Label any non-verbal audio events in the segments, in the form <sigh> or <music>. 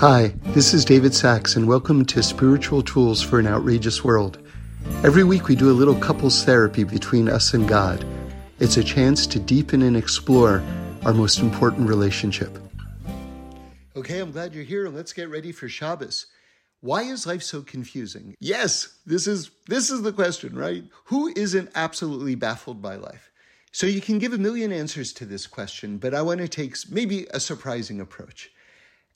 Hi, this is David Sacks, and welcome to Spiritual Tools for an Outrageous World. Every week we do a little couples therapy between us and God. It's a chance to deepen and explore our most important relationship. Okay, I'm glad you're here, and let's get ready for Shabbos. Why is life so confusing? Yes, this is this is the question, right? Who isn't absolutely baffled by life? So you can give a million answers to this question, but I want to take maybe a surprising approach.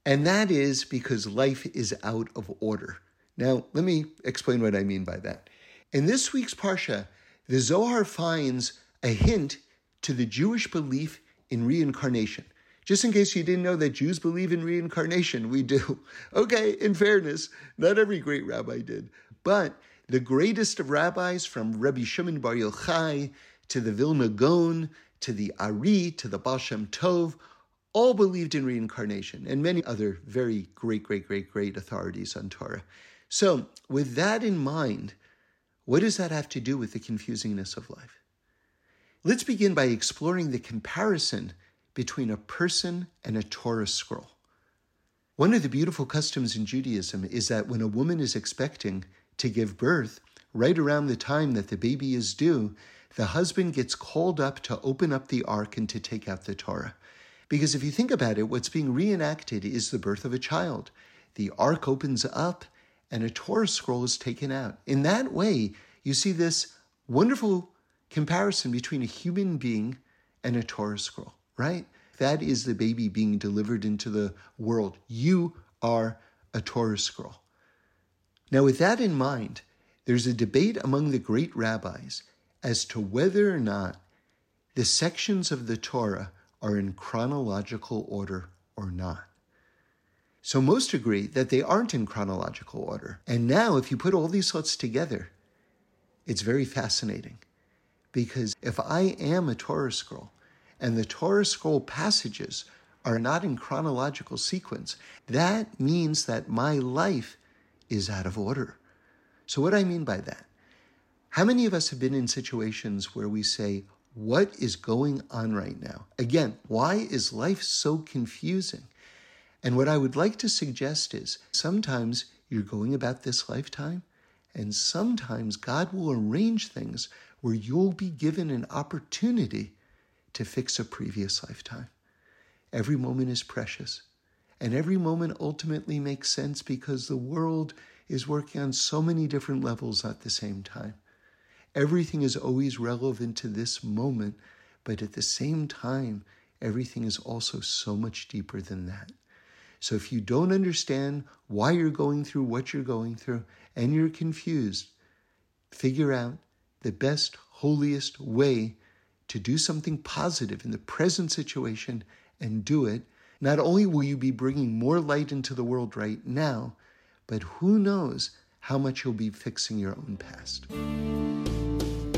And that is because life is out of order. Now, let me explain what I mean by that. In this week's Parsha, the Zohar finds a hint to the Jewish belief in reincarnation. Just in case you didn't know that Jews believe in reincarnation, we do. <laughs> Okay, in fairness, not every great rabbi did. But the greatest of rabbis, from Rabbi Shimon Bar Yochai to the Vilna Gaon to the Ari to the Baal Shem Tov, all believed in reincarnation, and many other very great, great, great, great authorities on Torah. So, with that in mind, what does that have to do with the confusingness of life? Let's begin by exploring the comparison between a person and a Torah scroll. One of the beautiful customs in Judaism is that when a woman is expecting to give birth, right around the time that the baby is due, the husband gets called up to open up the ark and to take out the Torah. Because if you think about it, what's being reenacted is the birth of a child. The ark opens up and a Torah scroll is taken out. In that way, you see this wonderful comparison between a human being and a Torah scroll, right? That is the baby being delivered into the world. You are a Torah scroll. Now, with that in mind, there's a debate among the great rabbis as to whether or not the sections of the Torah are in chronological order or not. So most agree that they aren't in chronological order. And now, if you put all these thoughts together, it's very fascinating. Because if I am a Torah scroll and the Torah scroll passages are not in chronological sequence, that means that my life is out of order. So, what I mean by that? How many of us have been in situations where we say, what is going on right now? Again, why is life so confusing? And what I would like to suggest is sometimes you're going about this lifetime, and sometimes God will arrange things where you'll be given an opportunity to fix a previous lifetime. Every moment is precious, and every moment ultimately makes sense because the world is working on so many different levels at the same time. Everything is always relevant to this moment, but at the same time, everything is also so much deeper than that. So if you don't understand why you're going through what you're going through and you're confused, figure out the best, holiest way to do something positive in the present situation and do it. Not only will you be bringing more light into the world right now, but who knows how much you'll be fixing your own past.